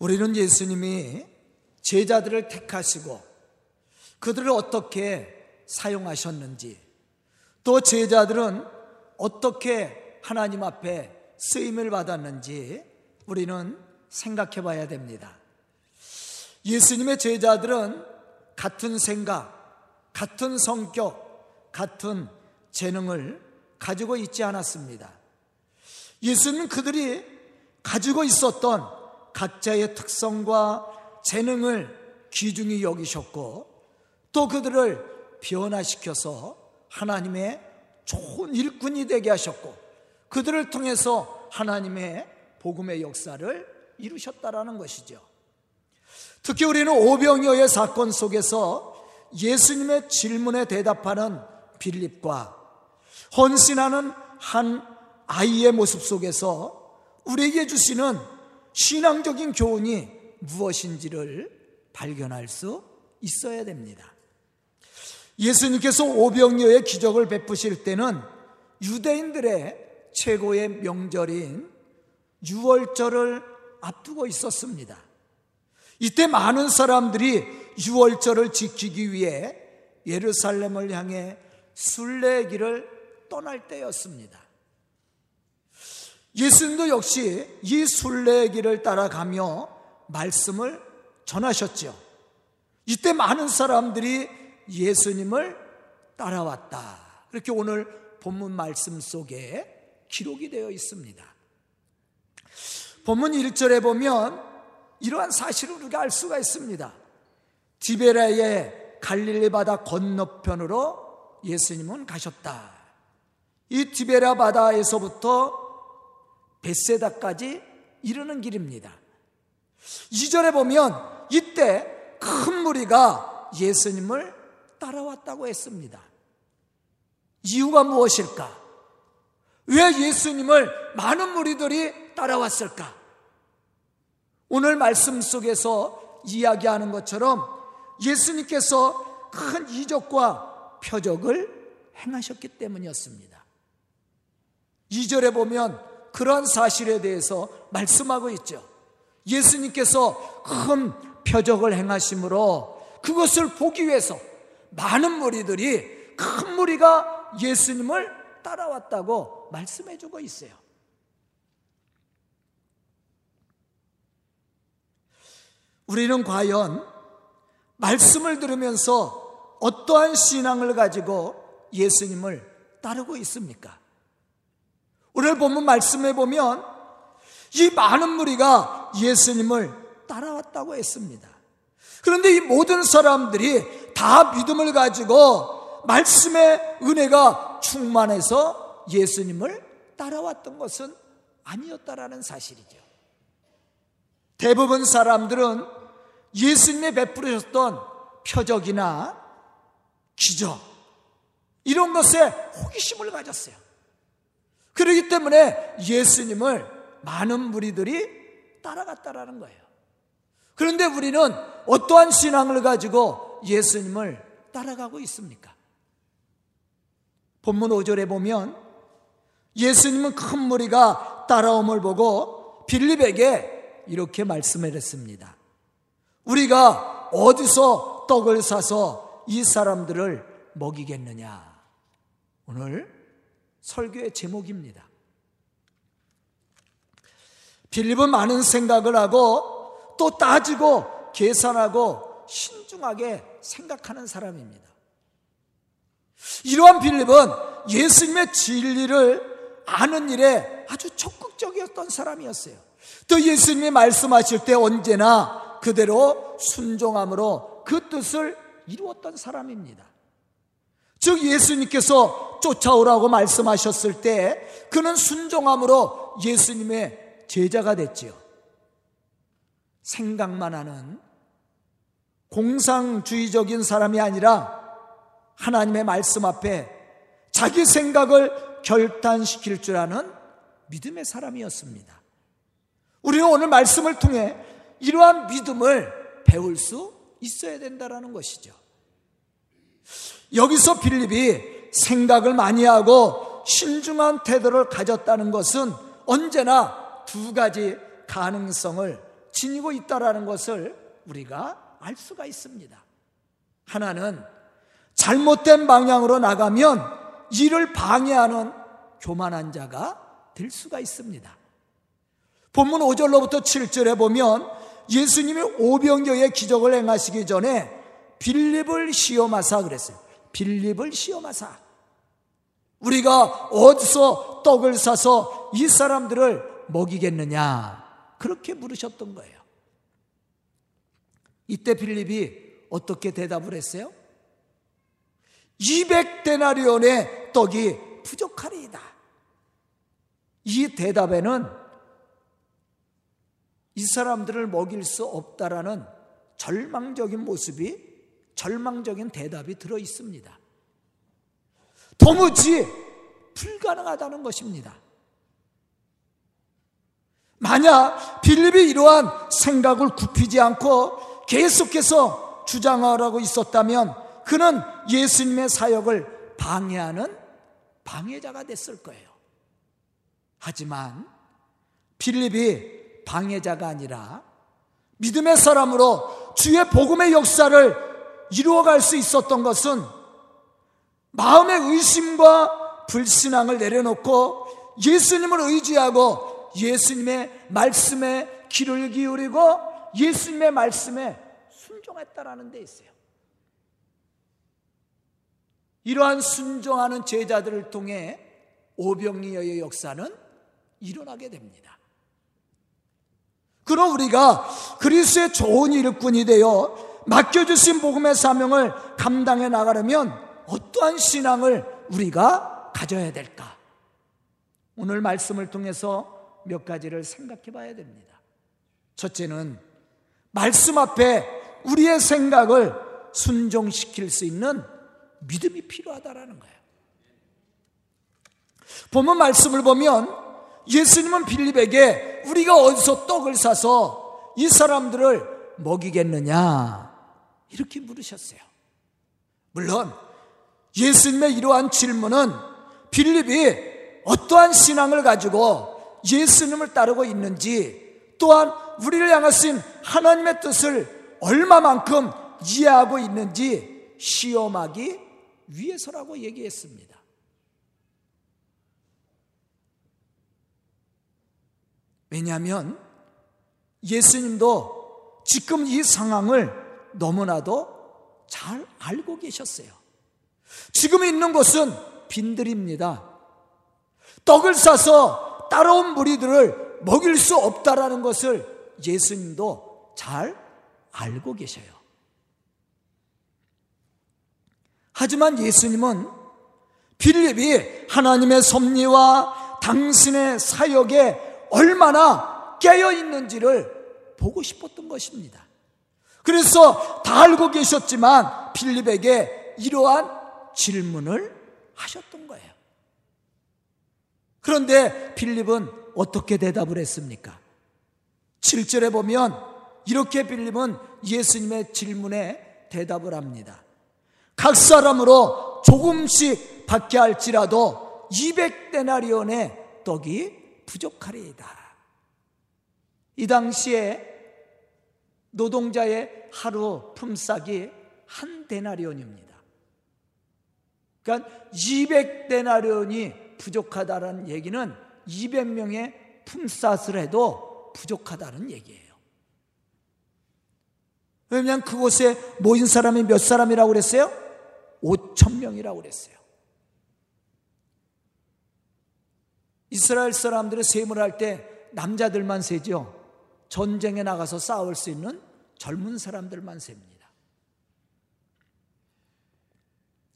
우리는 예수님이 제자들을 택하시고 그들을 어떻게 사용하셨는지 또 제자들은 어떻게 하나님 앞에 쓰임을 받았는지 우리는 생각해 봐야 됩니다. 예수님의 제자들은 같은 생각, 같은 성격, 같은 재능을 가지고 있지 않았습니다. 예수님은 그들이 가지고 있었던 각자의 특성과 재능을 귀중히 여기셨고 또 그들을 변화시켜서 하나님의 좋은 일꾼이 되게 하셨고 그들을 통해서 하나님의 복음의 역사를 이루셨다라는 것이죠. 특히 우리는 오병이어의 사건 속에서 예수님의 질문에 대답하는 빌립과 헌신하는 한 아이의 모습 속에서 우리에게 주시는 신앙적인 교훈이 무엇인지를 발견할 수 있어야 됩니다. 예수님께서 오병이어의 기적을 베푸실 때는 유대인들의 최고의 명절인 유월절을 앞두고 있었습니다. 이때 많은 사람들이 유월절을 지키기 위해 예루살렘을 향해 순례길을 떠날 때였습니다. 예수님도 역시 이 순례길을 따라가며 말씀을 전하셨죠. 이때 많은 사람들이 예수님을 따라왔다. 그렇게 오늘 본문 말씀 속에 기록이 되어 있습니다. 본문 1절에 보면 이러한 사실을 우리가 알 수가 있습니다. 디베라의 갈릴리 바다 건너편으로 예수님은 가셨다. 이 디베라 바다에서부터 베세다까지 이르는 길입니다. 2절에 보면 이때 큰 무리가 예수님을 따라왔다고 했습니다. 이유가 무엇일까? 왜 예수님을 많은 무리들이 따라왔을까? 오늘 말씀 속에서 이야기하는 것처럼 예수님께서 큰 이적과 표적을 행하셨기 때문이었습니다. 2절에 보면 그러한 사실에 대해서 말씀하고 있죠. 예수님께서 큰 표적을 행하심으로 그것을 보기 위해서 많은 무리들이 큰 무리가 예수님을 따라왔다고 말씀해 주고 있어요. 우리는 과연 말씀을 들으면서 어떠한 신앙을 가지고 예수님을 따르고 있습니까? 오늘 본문 말씀해 보면 이 많은 무리가 예수님을 따라왔다고 했습니다. 그런데 이 모든 사람들이 다 믿음을 가지고 말씀의 은혜가 충만해서 예수님을 따라왔던 것은 아니었다라는 사실이죠. 대부분 사람들은 예수님이 베풀으셨던 표적이나 기적 이런 것에 호기심을 가졌어요. 그렇기 때문에 예수님을 많은 무리들이 따라갔다라는 거예요. 그런데 우리는 어떠한 신앙을 가지고 예수님을 따라가고 있습니까? 본문 5절에 보면 예수님은 큰 무리가 따라옴을 보고 빌립에게 이렇게 말씀을 했습니다. 우리가 어디서 떡을 사서 이 사람들을 먹이겠느냐? 오늘 설교의 제목입니다. 빌립은 많은 생각을 하고 또 따지고 계산하고 신중하게 생각하는 사람입니다. 이러한 빌립은 예수님의 진리를 아는 일에 아주 적극적이었던 사람이었어요. 또 예수님이 말씀하실 때 언제나 그대로 순종함으로 그 뜻을 이루었던 사람입니다. 즉 예수님께서 쫓아오라고 말씀하셨을 때 그는 순종함으로 예수님의 제자가 됐지요. 생각만 하는 공상주의적인 사람이 아니라 하나님의 말씀 앞에 자기 생각을 결단시킬 줄 아는 믿음의 사람이었습니다. 우리는 오늘 말씀을 통해 이러한 믿음을 배울 수 있어야 된다는 것이죠. 여기서 빌립이 생각을 많이 하고 신중한 태도를 가졌다는 것은 언제나 두 가지 가능성을 지니고 있다라는 것을 우리가 알 수가 있습니다. 하나는 잘못된 방향으로 나가면 이를 방해하는 교만한 자가 될 수가 있습니다. 본문 5절로부터 7절에 보면 예수님이 오병교의 기적을 행하시기 전에 빌립을 시험하사 그랬어요. 빌립을 시험하사. 우리가 어디서 떡을 사서 이 사람들을 먹이겠느냐? 그렇게 물으셨던 거예요. 이때 빌립이 어떻게 대답을 했어요? 200데나리온의 떡이 부족하리이다. 이 대답에는 이 사람들을 먹일 수 없다라는 절망적인 모습이 절망적인 대답이 들어 있습니다. 도무지 불가능하다는 것입니다. 만약 빌립이 이러한 생각을 굽히지 않고 계속해서 주장하라고 있었다면 그는 예수님의 사역을 방해하는 방해자가 됐을 거예요. 하지만 빌립이 방해자가 아니라 믿음의 사람으로 주의 복음의 역사를 이루어갈 수 있었던 것은 마음의 의심과 불신앙을 내려놓고 예수님을 의지하고 예수님의 말씀에 귀를 기울이고 예수님의 말씀에 순종했다라는 데 있어요. 이러한 순종하는 제자들을 통해 오병이어의 역사는 일어나게 됩니다. 그럼 우리가 그리스의 좋은 일꾼이 되어 맡겨주신 복음의 사명을 감당해 나가려면 어떠한 신앙을 우리가 가져야 될까? 오늘 말씀을 통해서 몇 가지를 생각해 봐야 됩니다. 첫째는 말씀 앞에 우리의 생각을 순종시킬 수 있는 믿음이 필요하다라는 거예요. 보면 말씀을 보면 예수님은 빌립에게 우리가 어디서 떡을 사서 이 사람들을 먹이겠느냐 이렇게 물으셨어요. 물론 예수님의 이러한 질문은 빌립이 어떠한 신앙을 가지고 예수님을 따르고 있는지 또한 우리를 향하신 하나님의 뜻을 얼마만큼 이해하고 있는지 시험하기 위해서라고 얘기했습니다. 왜냐하면 예수님도 지금 이 상황을 너무나도 잘 알고 계셨어요. 지금 있는 곳은 빈들입니다. 떡을 싸서 따라온 무리들을 먹일 수 없다라는 것을 예수님도 잘 알고 계셔요. 하지만 예수님은 빌립이 하나님의 섭리와 당신의 사역에 얼마나 깨어 있는지를 보고 싶었던 것입니다. 그래서 다 알고 계셨지만 빌립에게 이러한 질문을 하셨던 거예요. 그런데 빌립은 어떻게 대답을 했습니까? 7절에 보면 이렇게 빌립은 예수님의 질문에 대답을 합니다. 각 사람으로 조금씩 받게 할지라도 200데나리온의 떡이 부족하리이다. 이 당시에 노동자의 하루 품삯이 한 데나리온입니다. 그러니까 200데나리온이 부족하다는 얘기는 200명의 품삯을 해도 부족하다는 얘기예요. 왜냐하면 그곳에 모인 사람이 몇 사람이라고 그랬어요? 5천 명이라고 그랬어요. 이스라엘 사람들의 세을 할 때 남자들만 세죠. 전쟁에 나가서 싸울 수 있는 젊은 사람들만 셉니다.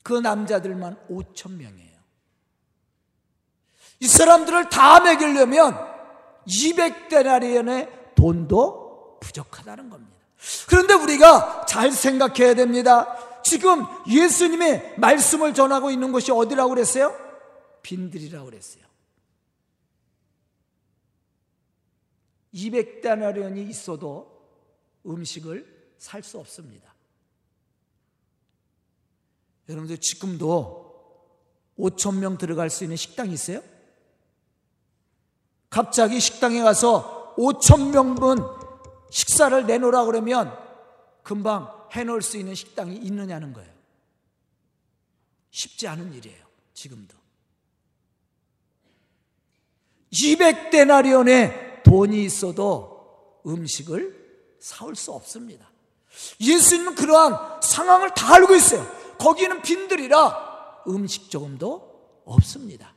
그 남자들만 5천 명이에요. 이 사람들을 다 먹이려면 200데나리온의 돈도 부족하다는 겁니다. 그런데 우리가 잘 생각해야 됩니다. 지금 예수님의 말씀을 전하고 있는 곳이 어디라고 그랬어요? 빈들이라고 그랬어요. 200다나리온이 있어도 음식을 살 수 없습니다. 여러분들 지금도 5천 명 들어갈 수 있는 식당이 있어요? 갑자기 식당에 가서 5천 명분 식사를 내놓으라 그러면 금방 해놓을 수 있는 식당이 있느냐는 거예요. 쉽지 않은 일이에요. 지금도. 200데나리온의 돈이 있어도 음식을 사올 수 없습니다. 예수님은 그러한 상황을 다 알고 있어요. 거기는 빈들이라 음식 조금도 없습니다.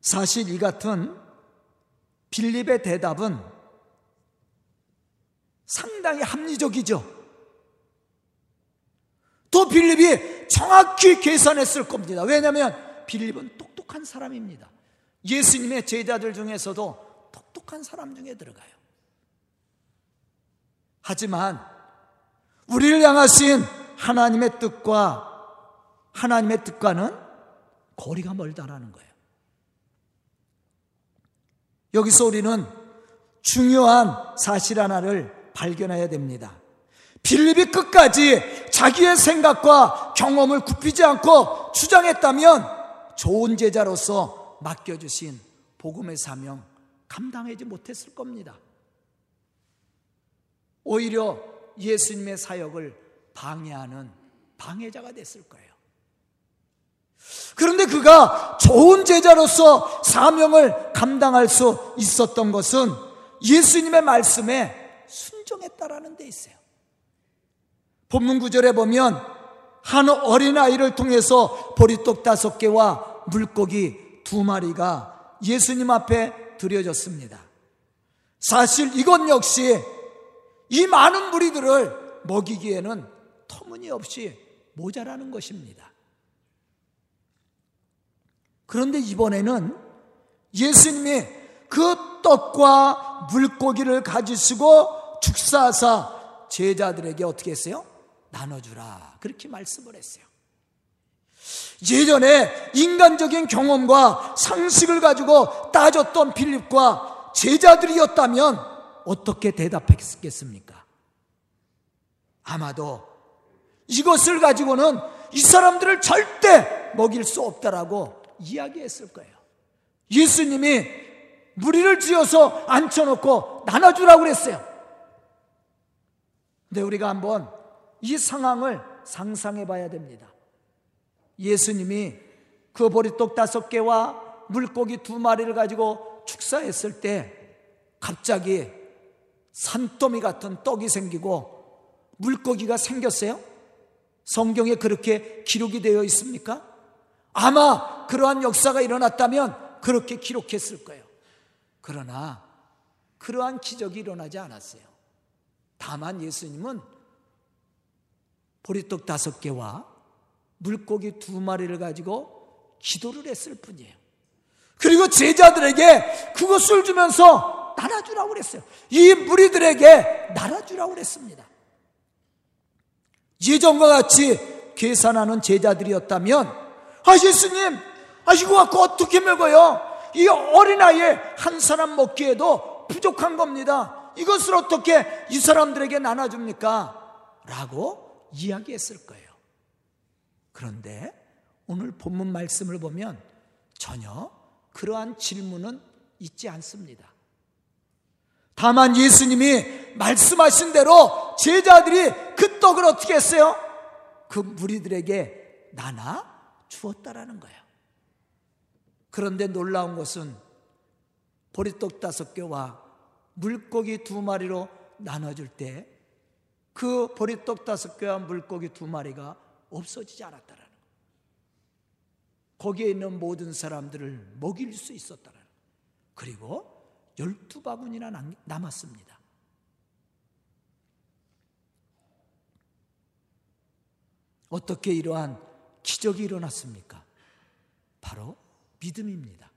사실 이 같은 빌립의 대답은 상당히 합리적이죠. 또 빌립이 정확히 계산했을 겁니다. 왜냐하면 빌립은 똑똑한 사람입니다. 예수님의 제자들 중에서도 똑똑한 사람 중에 들어가요. 하지만 우리를 향하신 하나님의 뜻과 하나님의 뜻과는 거리가 멀다라는 거예요. 여기서 우리는 중요한 사실 하나를 발견해야 됩니다. 빌립이 끝까지 자기의 생각과 경험을 굽히지 않고 주장했다면 좋은 제자로서 맡겨주신 복음의 사명 감당하지 못했을 겁니다. 오히려 예수님의 사역을 방해하는 방해자가 됐을 거예요. 그런데 그가 좋은 제자로서 사명을 감당할 수 있었던 것은 예수님의 말씀에 순종했다라는 데 있어요. 본문 구절에 보면 한 어린아이를 통해서 보리떡 다섯 개와 물고기 두 마리가 예수님 앞에 드려졌습니다. 사실 이것 역시 이 많은 무리들을 먹이기에는 터무니없이 모자라는 것입니다. 그런데 이번에는 예수님이 그 떡과 물고기를 가지시고 축사하사 제자들에게 어떻게 했어요? 나눠주라. 그렇게 말씀을 했어요. 예전에 인간적인 경험과 상식을 가지고 따졌던 필립과 제자들이었다면 어떻게 대답했겠습니까? 아마도 이것을 가지고는 이 사람들을 절대 먹일 수 없다라고 이야기했을 거예요. 예수님이 무리를 지어서 앉혀놓고 나눠주라고 그랬어요. 근데 우리가 한번 이 상황을 상상해 봐야 됩니다. 예수님이 그 보리떡 다섯 개와 물고기 두 마리를 가지고 축사했을 때 갑자기 산더미 같은 떡이 생기고 물고기가 생겼어요? 성경에 그렇게 기록이 되어 있습니까? 아마 그러한 역사가 일어났다면 그렇게 기록했을 거예요. 그러나 그러한 기적이 일어나지 않았어요. 다만 예수님은 보리떡 다섯 개와 물고기 두 마리를 가지고 기도를 했을 뿐이에요. 그리고 제자들에게 그것을 주면서 나눠주라고 그랬어요. 이 무리들에게 나눠주라고 그랬습니다. 예전과 같이 계산하는 제자들이었다면 아, 예수님, 아, 이거 갖고 어떻게 먹어요? 이 어린아이에 한 사람 먹기에도 부족한 겁니다. 이것을 어떻게 이 사람들에게 나눠줍니까? 라고 이야기했을 거예요. 그런데 오늘 본문 말씀을 보면 전혀 그러한 질문은 있지 않습니다. 다만 예수님이 말씀하신 대로 제자들이 그 떡을 어떻게 했어요? 그 무리들에게 나눠 주었다라는 거예요. 그런데 놀라운 것은 보리떡 다섯 개와 물고기 두 마리로 나눠줄 때 그 보리떡 다섯 개와 물고기 두 마리가 없어지지 않았다라는 거예요. 거기에 있는 모든 사람들을 먹일 수 있었다라는 거예요. 그리고 열두 바구니나 남았습니다. 어떻게 이러한 기적이 일어났습니까? 바로 믿음입니다.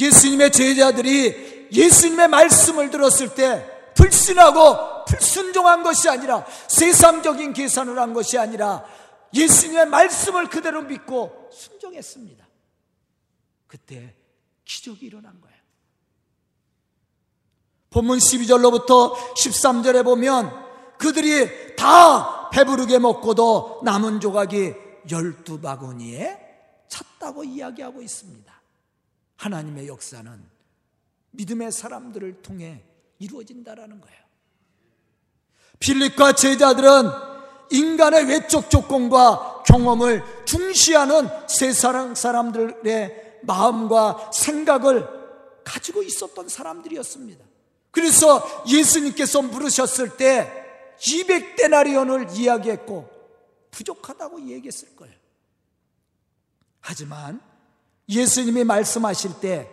예수님의 제자들이 예수님의 말씀을 들었을 때 불신하고 불순종한 것이 아니라 세상적인 계산을 한 것이 아니라 예수님의 말씀을 그대로 믿고 순종했습니다. 그때 기적이 일어난 거예요. 본문 12절로부터 13절에 보면 그들이 다 배부르게 먹고도 남은 조각이 열두 바구니에 찼다고 이야기하고 있습니다. 하나님의 역사는 믿음의 사람들을 통해 이루어진다라는 거예요. 필립과 제자들은 인간의 외적 조건과 경험을 중시하는 세상 사람들의 마음과 생각을 가지고 있었던 사람들이었습니다. 그래서 예수님께서 물으셨을 때 200데나리온을 이야기했고 부족하다고 얘기했을 거예요. 하지만 예수님이 말씀하실 때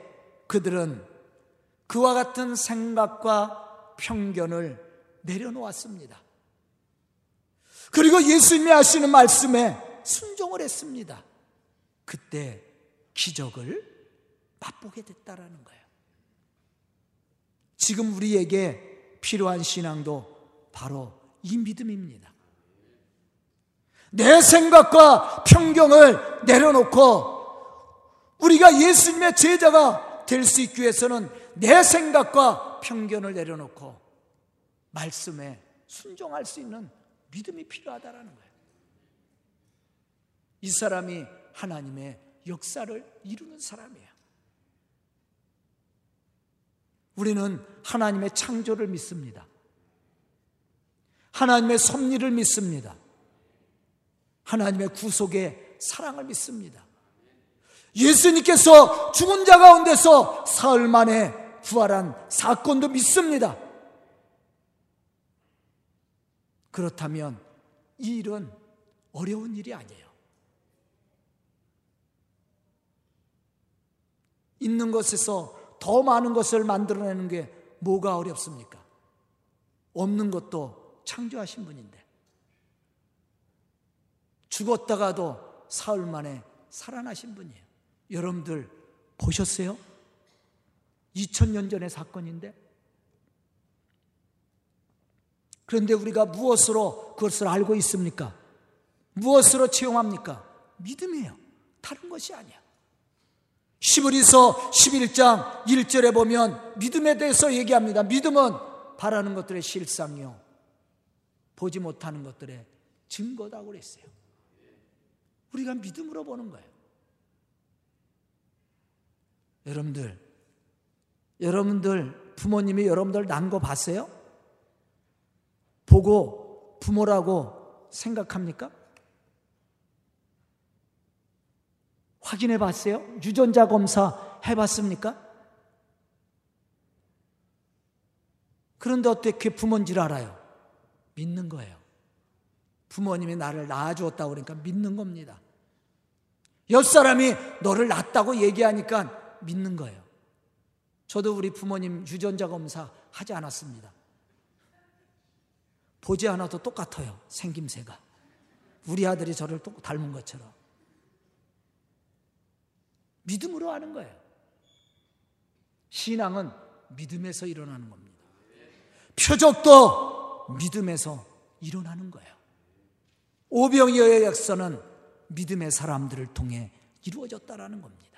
그들은 그와 같은 생각과 편견을 내려놓았습니다. 그리고 예수님이 하시는 말씀에 순종을 했습니다. 그때 기적을 맛보게 됐다라는 거예요. 지금 우리에게 필요한 신앙도 바로 이 믿음입니다. 내 생각과 편견을 내려놓고 우리가 예수님의 제자가 될 수 있기 위해서는 내 생각과 편견을 내려놓고 말씀에 순종할 수 있는 믿음이 필요하다라는 거예요. 이 사람이 하나님의 역사를 이루는 사람이에요. 우리는 하나님의 창조를 믿습니다. 하나님의 섭리를 믿습니다. 하나님의 구속의 사랑을 믿습니다. 예수님께서 죽은 자 가운데서 사흘 만에 부활한 사건도 믿습니다. 그렇다면 이 일은 어려운 일이 아니에요. 있는 것에서 더 많은 것을 만들어내는 게 뭐가 어렵습니까? 없는 것도 창조하신 분인데. 죽었다가도 사흘 만에 살아나신 분이에요. 여러분들 보셨어요? 2000년 전의 사건인데 그런데 우리가 무엇으로 그것을 알고 있습니까? 무엇으로 채용합니까? 믿음이에요. 다른 것이 아니야. 시브리서 11장 1절에 보면 믿음에 대해서 얘기합니다. 믿음은 바라는 것들의 실상이요. 보지 못하는 것들의 증거다고 그랬어요. 우리가 믿음으로 보는 거예요. 여러분들, 여러분들 부모님이 여러분들 난 거 봤어요? 보고 부모라고 생각합니까? 확인해 봤어요? 유전자 검사 해 봤습니까? 그런데 어떻게 부모인 줄 알아요? 믿는 거예요. 부모님이 나를 낳아주었다고 그러니까 믿는 겁니다. 옆 사람이 너를 낳았다고 얘기하니까 믿는 거예요. 저도 우리 부모님 유전자 검사 하지 않았습니다. 보지 않아도 똑같아요. 생김새가. 우리 아들이 저를 또 닮은 것처럼. 믿음으로 하는 거예요. 신앙은 믿음에서 일어나는 겁니다. 표적도 믿음에서 일어나는 거예요. 오병이어의 역사는 믿음의 사람들을 통해 이루어졌다라는 겁니다.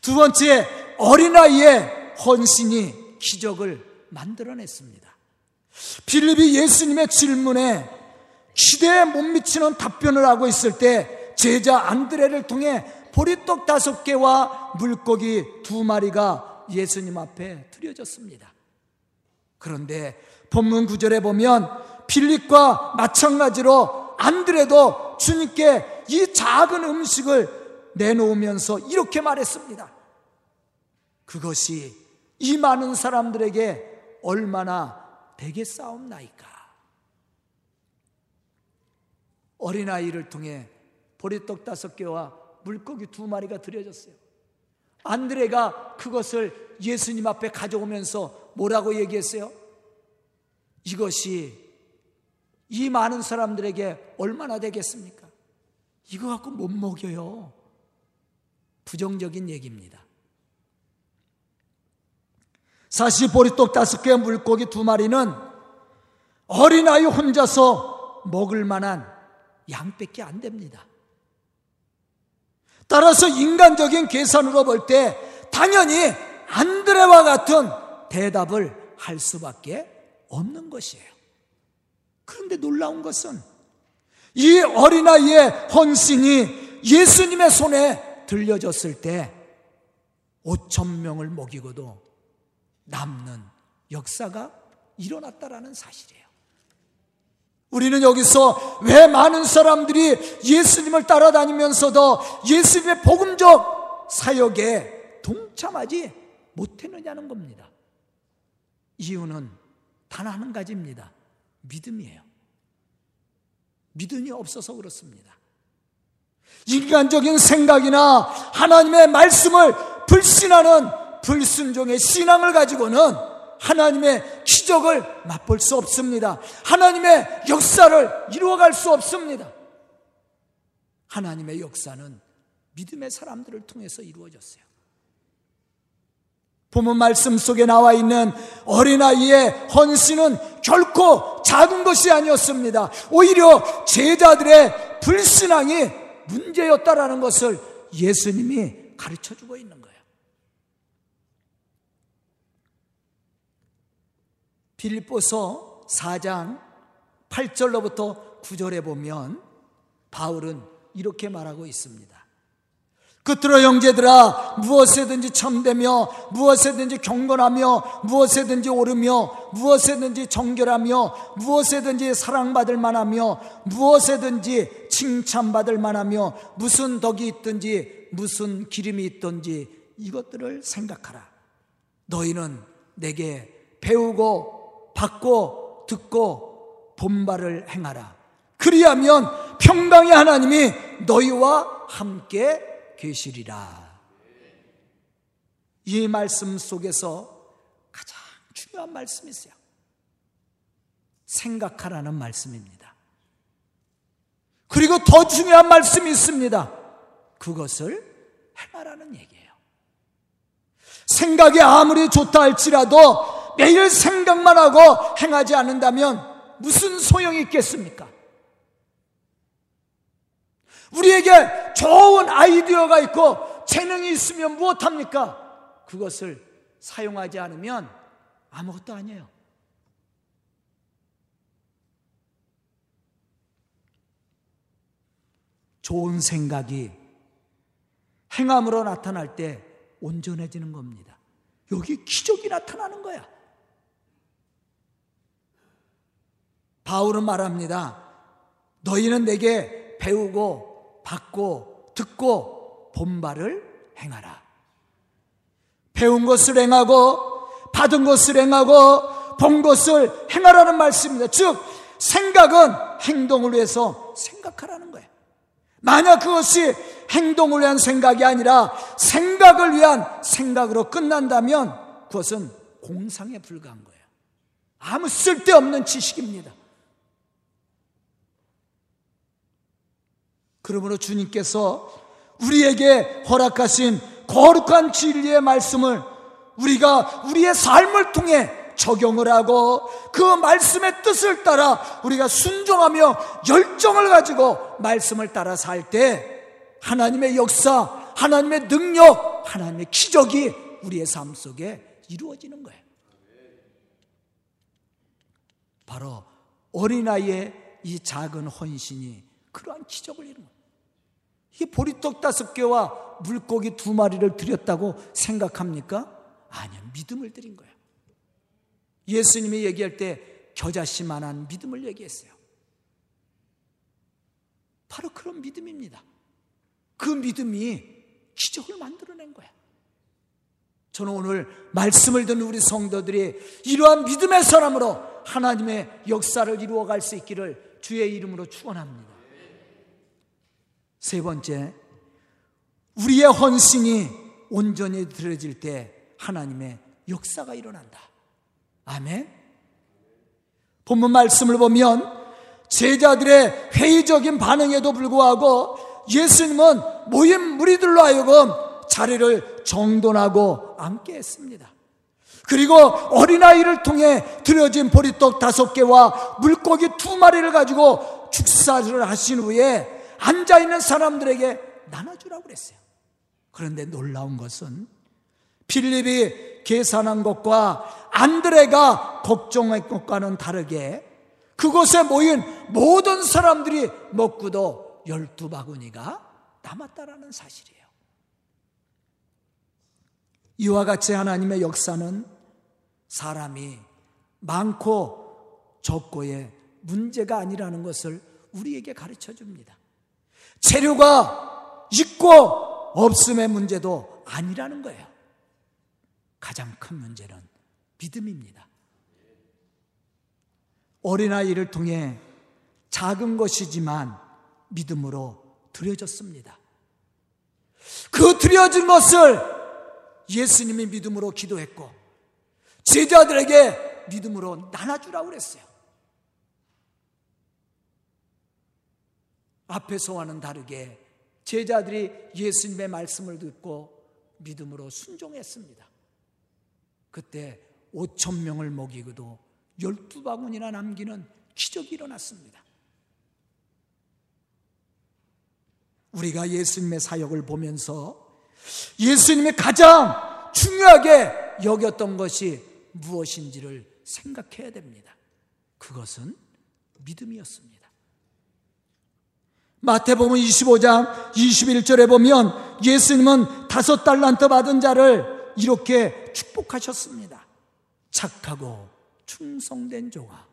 두 번째, 어린아이의 헌신이 기적을 만들어냈습니다. 빌립이 예수님의 질문에 기대에 못 미치는 답변을 하고 있을 때 제자 안드레를 통해 보리떡 다섯 개와 물고기 두 마리가 예수님 앞에 드려졌습니다. 그런데 본문 구절에 보면 빌립과 마찬가지로 안드레도 주님께 이 작은 음식을 내놓으면서 이렇게 말했습니다. 그것이 이 많은 사람들에게 얼마나 되겠사옵나이까? 어린아이를 통해 보리떡 다섯 개와 물고기 두 마리가 드려졌어요. 안드레가 그것을 예수님 앞에 가져오면서 뭐라고 얘기했어요? 이것이 이 많은 사람들에게 얼마나 되겠습니까? 이거 갖고 못 먹여요. 부정적인 얘기입니다. 사실 보리떡 다섯 개 물고기 두 마리는 어린아이 혼자서 먹을 만한 양밖에 안 됩니다. 따라서 인간적인 계산으로 볼 때 당연히 안드레와 같은 대답을 할 수밖에 없는 것이에요. 그런데 놀라운 것은 이 어린아이의 헌신이 예수님의 손에 들려졌을 때 5천 명을 먹이고도 남는 역사가 일어났다라는 사실이에요. 우리는 여기서 왜 많은 사람들이 예수님을 따라다니면서도 예수님의 복음적 사역에 동참하지 못했느냐는 겁니다. 이유는 단 한 가지입니다. 믿음이에요. 믿음이 없어서 그렇습니다. 인간적인 생각이나 하나님의 말씀을 불신하는 불순종의 신앙을 가지고는 하나님의 기적을 맛볼 수 없습니다. 하나님의 역사를 이루어갈 수 없습니다. 하나님의 역사는 믿음의 사람들을 통해서 이루어졌어요. 본문 말씀 속에 나와 있는 어린아이의 헌신은 결코 작은 것이 아니었습니다. 오히려 제자들의 불신앙이 문제였다라는 것을 예수님이 가르쳐 주고 있는 거예요. 빌립보서 4장 8절로부터 9절에 보면 바울은 이렇게 말하고 있습니다. 끝으로 형제들아 무엇에든지 참되며 무엇에든지 경건하며 무엇에든지 오르며 무엇에든지 정결하며 무엇에든지 사랑받을 만하며 무엇에든지 칭찬받을 만하며 무슨 덕이 있든지 무슨 기름이 있든지 이것들을 생각하라. 너희는 내게 배우고 받고 듣고 본바를 행하라. 그리하면 평강의 하나님이 너희와 함께 계시리라. 이 말씀 속에서 가장 중요한 말씀이 있어요. 생각하라는 말씀입니다. 그리고 더 중요한 말씀이 있습니다. 그것을 행하라는 얘기예요. 생각이 아무리 좋다 할지라도 매일 생각만 하고 행하지 않는다면 무슨 소용이 있겠습니까? 우리에게 좋은 아이디어가 있고 재능이 있으면 무엇합니까? 그것을 사용하지 않으면 아무것도 아니에요. 좋은 생각이 행함으로 나타날 때 온전해지는 겁니다. 여기 기적이 나타나는 거야. 바울은 말합니다. 너희는 내게 배우고 받고 듣고 본바를 행하라. 배운 것을 행하고 받은 것을 행하고 본 것을 행하라는 말씀입니다. 즉 생각은 행동을 위해서 생각하라는 거예요. 만약 그것이 행동을 위한 생각이 아니라 생각을 위한 생각으로 끝난다면 그것은 공상에 불과한 거예요. 아무 쓸데없는 지식입니다. 그러므로 주님께서 우리에게 허락하신 거룩한 진리의 말씀을 우리가 우리의 삶을 통해 적용을 하고 그 말씀의 뜻을 따라 우리가 순종하며 열정을 가지고 말씀을 따라 살 때 하나님의 역사, 하나님의 능력, 하나님의 기적이 우리의 삶 속에 이루어지는 거예요. 바로 어린아이의 이 작은 헌신이 그러한 기적을 이룬 거예요. 이 보리떡 다섯 개와 물고기 두 마리를 드렸다고 생각합니까? 아니요. 믿음을 드린 거예요. 예수님이 얘기할 때 겨자씨만한 믿음을 얘기했어요. 바로 그런 믿음입니다. 그 믿음이 기적을 만들어낸 거야. 저는 오늘 말씀을 듣는 우리 성도들이 이러한 믿음의 사람으로 하나님의 역사를 이루어갈 수 있기를 주의 이름으로 축원합니다. 세 번째, 우리의 헌신이 온전히 들어질 때 하나님의 역사가 일어난다. 아멘. 본문 말씀을 보면 제자들의 회의적인 반응에도 불구하고 예수님은 모인 무리들로 하여금 자리를 정돈하고 앉게 했습니다. 그리고 어린아이를 통해 드려진 보리떡 다섯 개와 물고기 두 마리를 가지고 축사를 하신 후에 앉아있는 사람들에게 나눠주라고 그랬어요. 그런데 놀라운 것은 필립이 계산한 것과 안드레가 걱정한 것과는 다르게 그곳에 모인 모든 사람들이 먹고도 열두 바구니가 남았다라는 사실이에요. 이와 같이 하나님의 역사는 사람이 많고 적고의 문제가 아니라는 것을 우리에게 가르쳐 줍니다. 재료가 있고 없음의 문제도 아니라는 거예요. 가장 큰 문제는 믿음입니다. 어린아이를 통해 작은 것이지만 믿음으로 드려졌습니다. 그 드려진 것을 예수님이 믿음으로 기도했고 제자들에게 믿음으로 나눠주라고 그랬어요. 앞에서와는 다르게 제자들이 예수님의 말씀을 듣고 믿음으로 순종했습니다. 그때 5천 명을 먹이고도 12바구니나 남기는 기적이 일어났습니다. 우리가 예수님의 사역을 보면서 예수님이 가장 중요하게 여겼던 것이 무엇인지를 생각해야 됩니다. 그것은 믿음이었습니다. 마태복음 25장 21절에 보면 예수님은 다섯 달란트 받은 자를 이렇게 축복하셨습니다. 착하고 충성된 종아.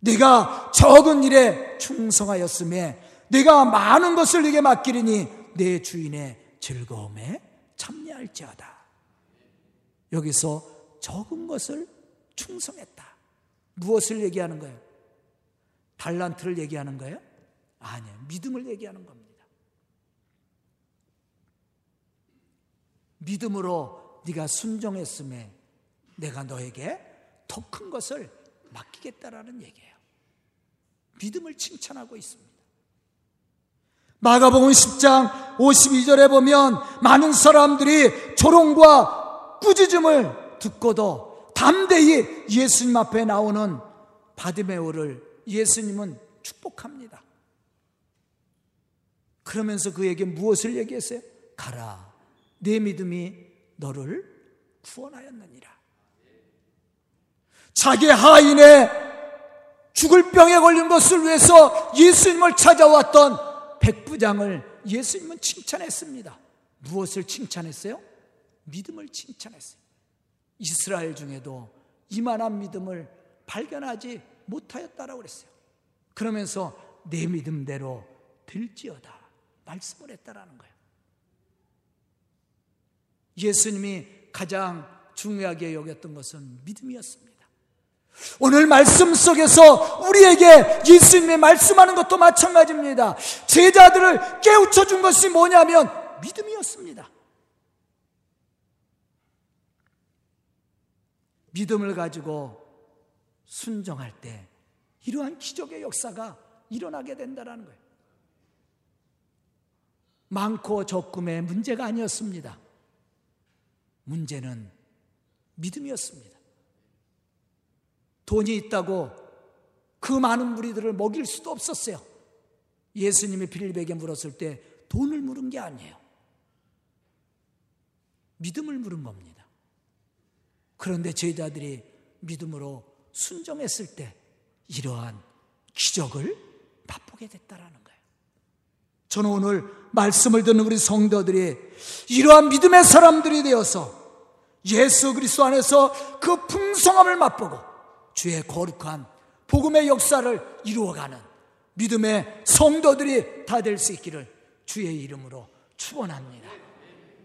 내가 적은 일에 충성하였음에 내가 많은 것을 네게 맡기리니 내 주인의 즐거움에 참여할지어다. 여기서 적은 것을 충성했다. 무엇을 얘기하는 거예요? 달란트를 얘기하는 거예요? 아니에요. 믿음을 얘기하는 겁니다. 믿음으로 네가 순종했음에 내가 너에게 더 큰 것을 맡기겠다라는 얘기예요. 믿음을 칭찬하고 있습니다. 마가복음 10장 52절에 보면 많은 사람들이 조롱과 꾸짖음을 듣고도 담대히 예수님 앞에 나오는 바디메오를 예수님은 축복합니다. 그러면서 그에게 무엇을 얘기했어요? 가라. 내 믿음이 너를 구원하였느니라. 자기 하인의 죽을 병에 걸린 것을 위해서 예수님을 찾아왔던 백부장을 예수님은 칭찬했습니다. 무엇을 칭찬했어요? 믿음을 칭찬했어요. 이스라엘 중에도 이만한 믿음을 발견하지 못하였다라고 그랬어요. 그러면서 내 믿음대로 될지어다. 말씀을 했다라는 거예요. 예수님이 가장 중요하게 여겼던 것은 믿음이었습니다. 오늘 말씀 속에서 우리에게 예수님이 말씀하는 것도 마찬가지입니다. 제자들을 깨우쳐 준 것이 뭐냐면 믿음이었습니다. 믿음을 가지고 순정할 때 이러한 기적의 역사가 일어나게 된다는 거예요. 많고 적금의 문제가 아니었습니다. 문제는 믿음이었습니다. 돈이 있다고 그 많은 무리들을 먹일 수도 없었어요. 예수님이 빌립에게 물었을 때 돈을 물은 게 아니에요. 믿음을 물은 겁니다. 그런데 제자들이 믿음으로 순종했을 때 이러한 기적을 맛보게 됐다라는. 저는 오늘 말씀을 듣는 우리 성도들이 이러한 믿음의 사람들이 되어서 예수 그리스도 안에서 그 풍성함을 맛보고 주의 거룩한 복음의 역사를 이루어가는 믿음의 성도들이 다 될 수 있기를 주의 이름으로 축원합니다.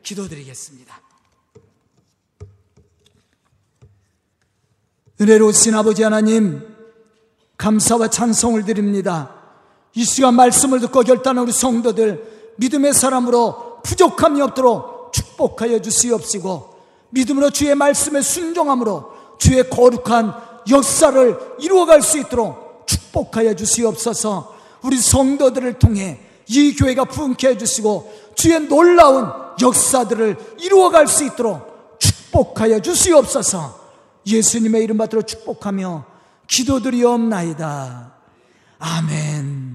기도드리겠습니다. 은혜로우신 아버지 하나님 감사와 찬송을 드립니다. 이 시간 말씀을 듣고 결단한 우리 성도들 믿음의 사람으로 부족함이 없도록 축복하여 주시옵시고 믿음으로 주의 말씀에 순종함으로 주의 거룩한 역사를 이루어갈 수 있도록 축복하여 주시옵소서 우리 성도들을 통해 이 교회가 부흥케 해주시고 주의 놀라운 역사들을 이루어갈 수 있도록 축복하여 주시옵소서 예수님의 이름 받들어 축복하며 기도드리옵나이다. 아멘.